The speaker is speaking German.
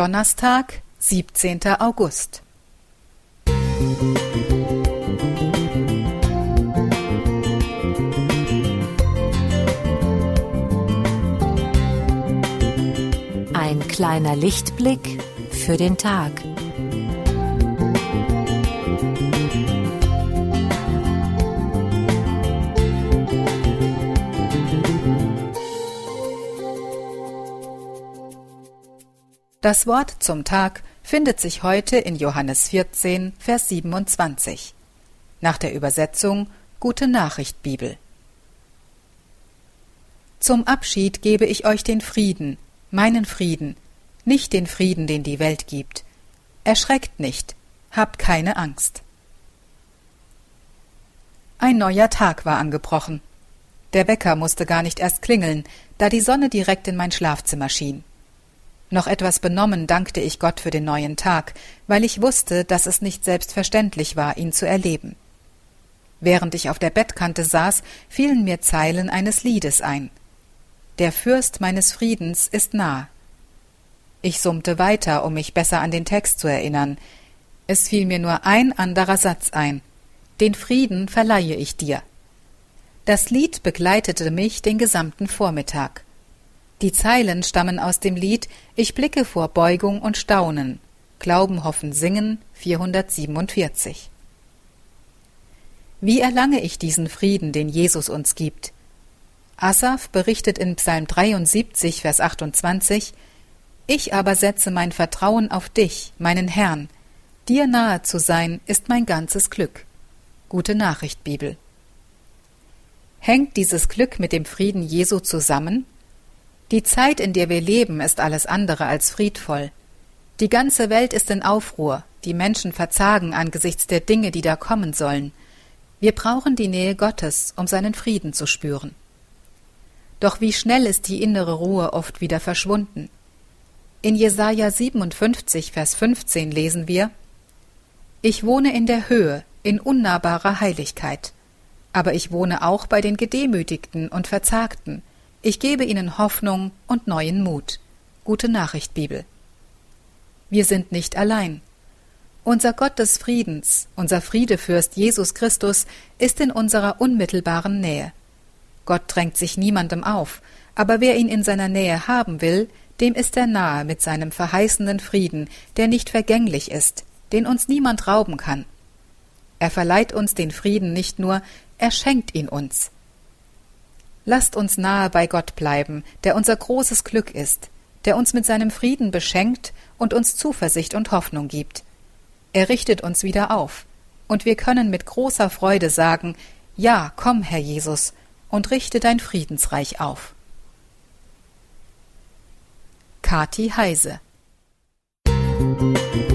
Donnerstag, 17. August. Ein kleiner Lichtblick für den Tag. Das Wort zum Tag findet sich heute in Johannes 14, Vers 27. Nach der Übersetzung Gute Nachricht Bibel. Zum Abschied gebe ich euch den Frieden, meinen Frieden, nicht den Frieden, den die Welt gibt. Erschreckt nicht, habt keine Angst. Ein neuer Tag war angebrochen. Der Wecker musste gar nicht erst klingeln, da die Sonne direkt in mein Schlafzimmer schien. Noch etwas benommen dankte ich Gott für den neuen Tag, weil ich wusste, dass es nicht selbstverständlich war, ihn zu erleben. Während ich auf der Bettkante saß, fielen mir Zeilen eines Liedes ein. Der Fürst meines Friedens ist nah. Ich summte weiter, um mich besser an den Text zu erinnern. Es fiel mir nur ein anderer Satz ein. Den Frieden verleihe ich dir. Das Lied begleitete mich den gesamten Vormittag. Die Zeilen stammen aus dem Lied Ich blicke vor Beugung und Staunen. Glauben, Hoffen, Singen 447. Wie erlange ich diesen Frieden, den Jesus uns gibt? Asaf berichtet in Psalm 73, Vers 28, Ich aber setze mein Vertrauen auf dich, meinen Herrn. Dir nahe zu sein, ist mein ganzes Glück. Gute Nachricht, Bibel. Hängt dieses Glück mit dem Frieden Jesu zusammen? Die Zeit, in der wir leben, ist alles andere als friedvoll. Die ganze Welt ist in Aufruhr, die Menschen verzagen angesichts der Dinge, die da kommen sollen. Wir brauchen die Nähe Gottes, um seinen Frieden zu spüren. Doch wie schnell ist die innere Ruhe oft wieder verschwunden. In Jesaja 57, Vers 15 lesen wir: Ich wohne in der Höhe, in unnahbarer Heiligkeit. Aber ich wohne auch bei den Gedemütigten und Verzagten, ich gebe ihnen Hoffnung und neuen Mut. Gute Nachricht, Bibel. Wir sind nicht allein. Unser Gott des Friedens, unser Friedefürst Jesus Christus, ist in unserer unmittelbaren Nähe. Gott drängt sich niemandem auf, aber wer ihn in seiner Nähe haben will, dem ist er nahe mit seinem verheißenden Frieden, der nicht vergänglich ist, den uns niemand rauben kann. Er verleiht uns den Frieden nicht nur, er schenkt ihn uns. Lasst uns nahe bei Gott bleiben, der unser großes Glück ist, der uns mit seinem Frieden beschenkt und uns Zuversicht und Hoffnung gibt. Er richtet uns wieder auf, und wir können mit großer Freude sagen, ja, komm, Herr Jesus, und richte dein Friedensreich auf. Kati Heise Musik